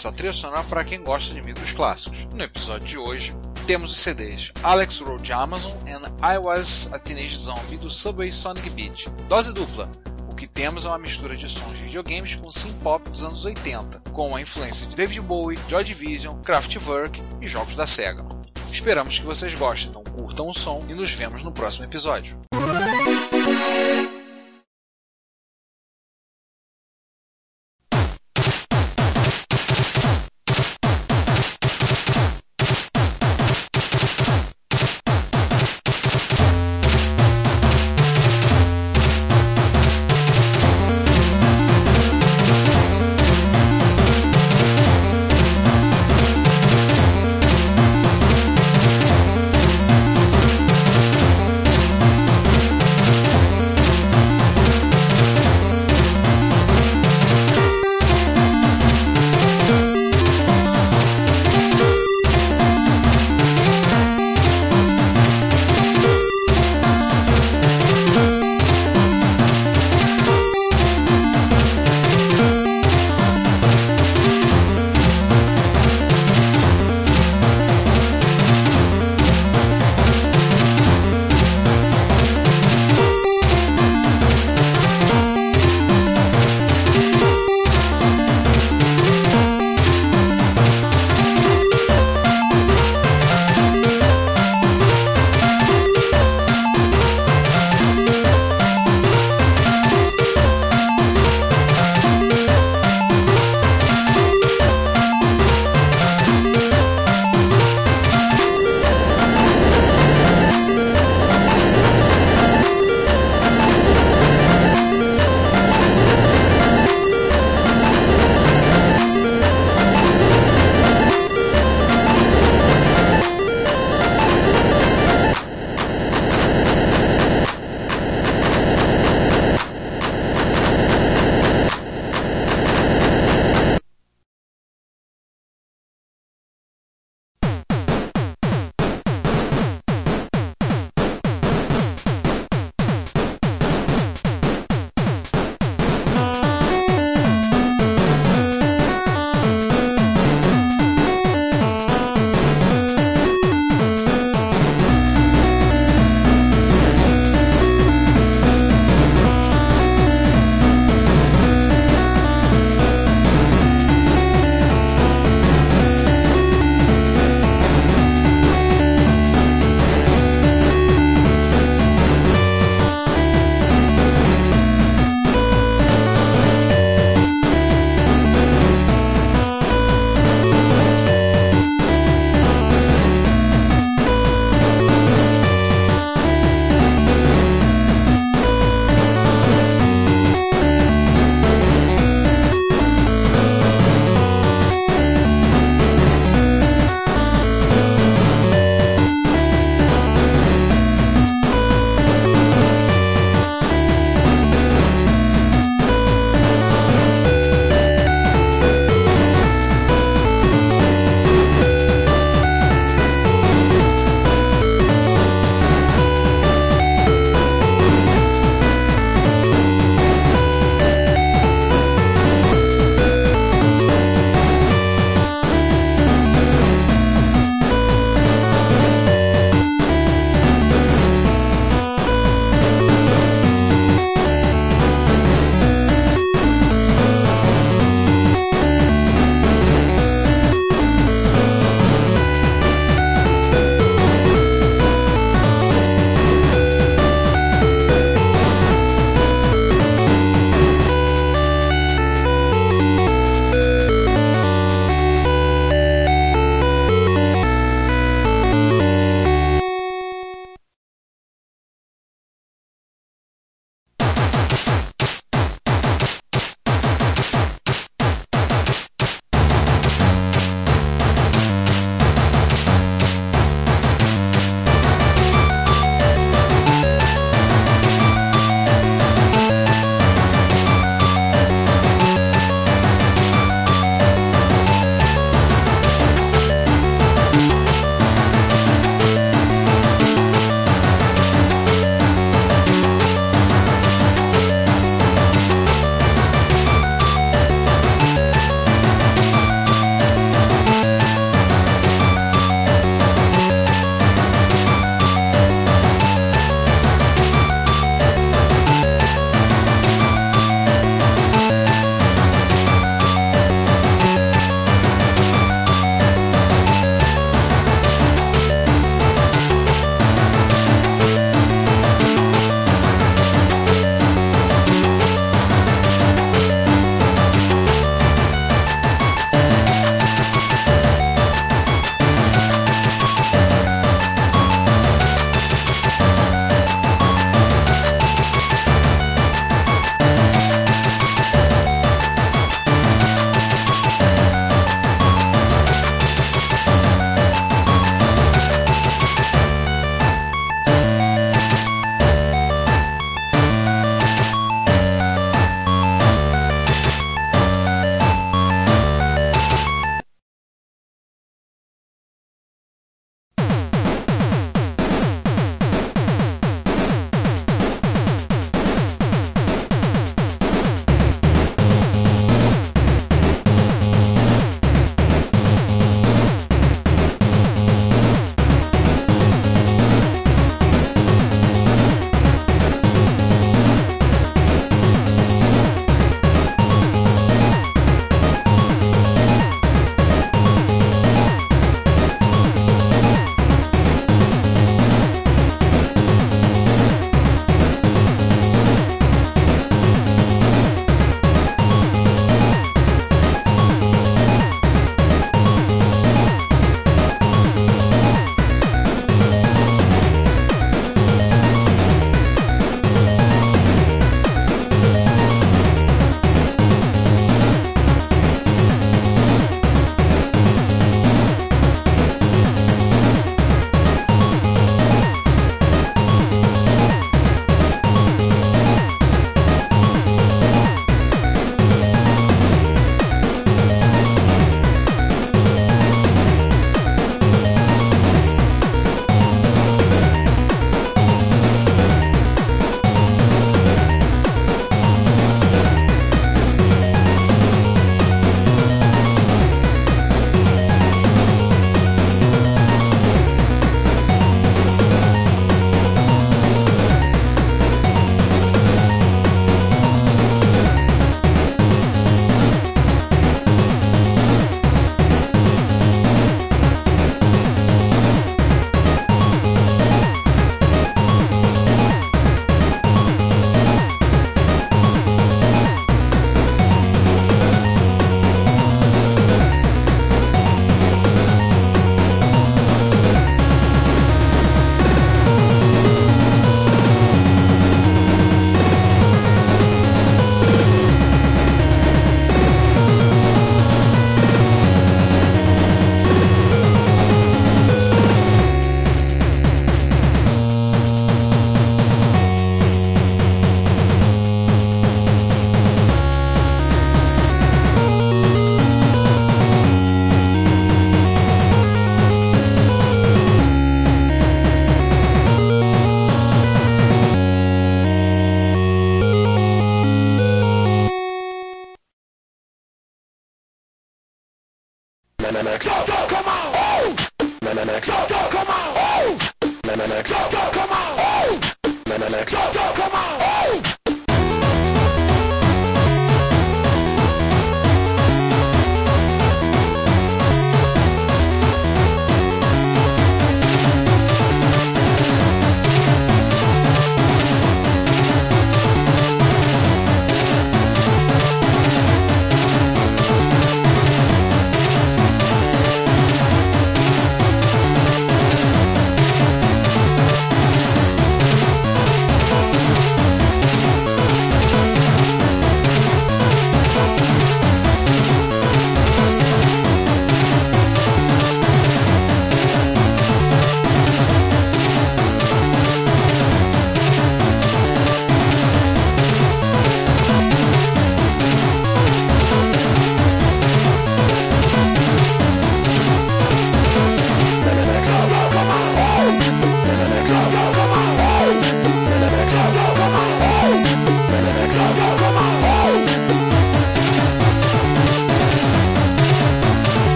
Hits, a trilha sonora para quem gosta de micros clássicos. No episódio de hoje, temos os CDs Alex Road Amazon and I Was a Teenage Zombie do Subway Sonic Beat. Dose dupla. O que temos é uma mistura de sons de videogames com synth-pop dos anos 80, com a influência de David Bowie, Joy Division, Kraftwerk e jogos da SEGA. Esperamos que vocês gostem, então curtam o som e nos vemos no próximo episódio.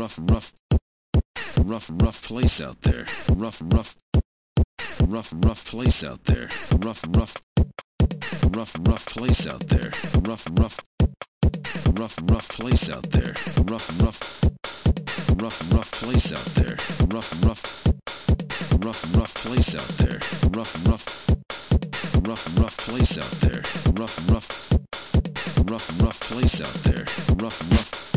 Rough, rough, rough, rough place out there. Rough, rough, rough, rough place out there. Rough, rough, rough, rough place out there. Rough, rough, rough, rough place out there. Rough, rough, rough, rough place out there. Rough, rough, rough, rough place out there. Rough, rough, rough, rough place out there. Rough, rough, rough, rough place out there. Rough, rough,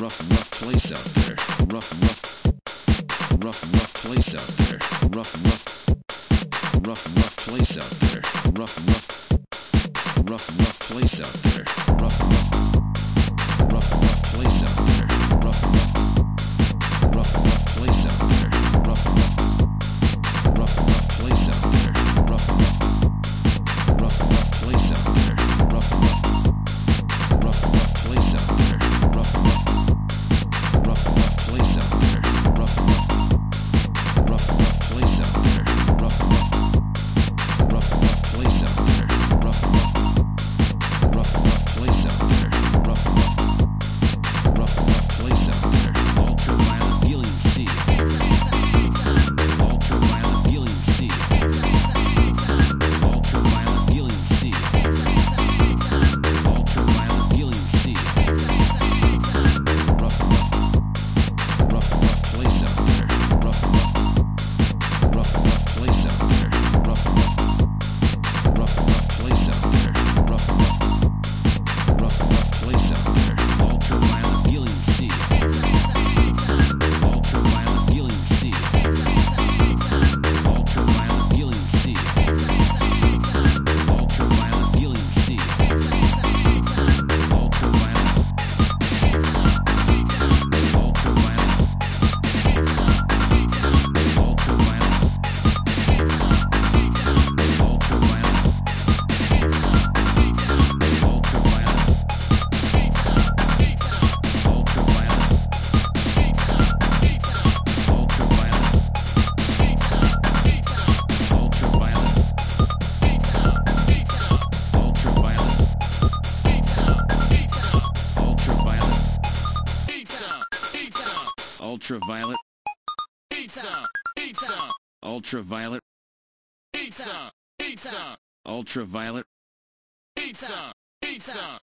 rough, rough place out there. Rough, rough, rough, rough place out there. Rough, rough, rough, rough place out there. Rough, rough, rough, rough place out there. Rough, rough, ultraviolet pizza! Pizza!